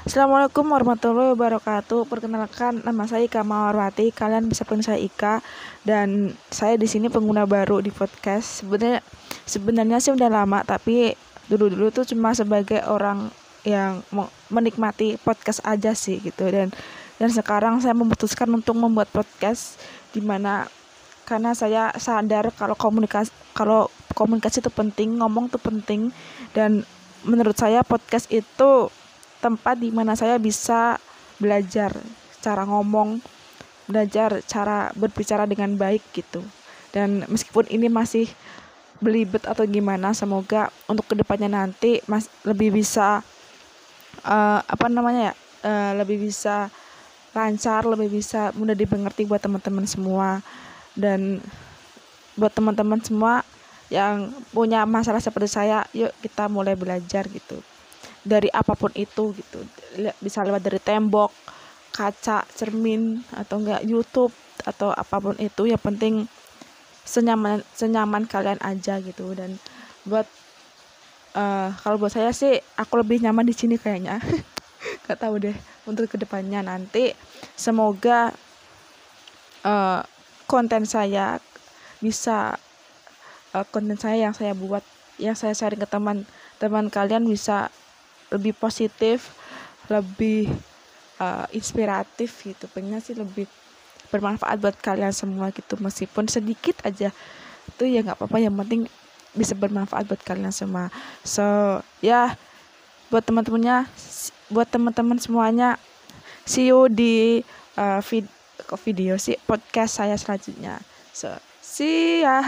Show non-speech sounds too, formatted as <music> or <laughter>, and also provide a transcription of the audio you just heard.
Assalamualaikum warahmatullahi wabarakatuh. Perkenalkan nama saya Ika Mawarwati. Kalian bisa panggil saya Ika dan saya di sini pengguna baru di podcast. Sebenarnya sebenarnya sih udah lama tapi dulu-dulu tuh cuma sebagai orang yang menikmati podcast aja sih gitu dan dan sekarang saya memutuskan untuk membuat podcast di mana karena saya sadar kalau komunikasi kalau komunikasi itu penting ngomong itu penting dan menurut saya podcast itu tempat di mana saya bisa belajar cara ngomong, belajar cara berbicara dengan baik gitu. Dan meskipun ini masih belibet atau gimana, semoga untuk ke depannya nanti mas lebih bisa uh, apa namanya ya, uh, lebih bisa lancar, lebih bisa mudah dimengerti buat teman-teman semua dan buat teman-teman semua yang punya masalah seperti saya, yuk kita mulai belajar gitu dari apa pun itu gitu. Bisa lewat dari tembok kaca cermin atau enggak YouTube atau apa pun itu. Yang penting senyaman senyaman kalian aja gitu. Dan buat uh, kalau buat saya sih aku lebih nyaman di sini kayaknya. <laughs> Nggak tahu deh untuk ke depannya nanti. Semoga uh, konten saya bisa uh, konten saya yang saya buat yang saya sharing ke teman teman kalian bisa lebih positif lebih uh, inspiratif gitu. Pengen sih lebih bermanfaat buat kalian semua gitu. Meskipun sedikit aja itu ya nggak apa-apa. Yang penting bisa bermanfaat buat kalian semua. So ya buat teman-temannya buat teman-teman semuanya see you di uh, vid video sih? Podcast saya selanjutnya. So see ya <laughs>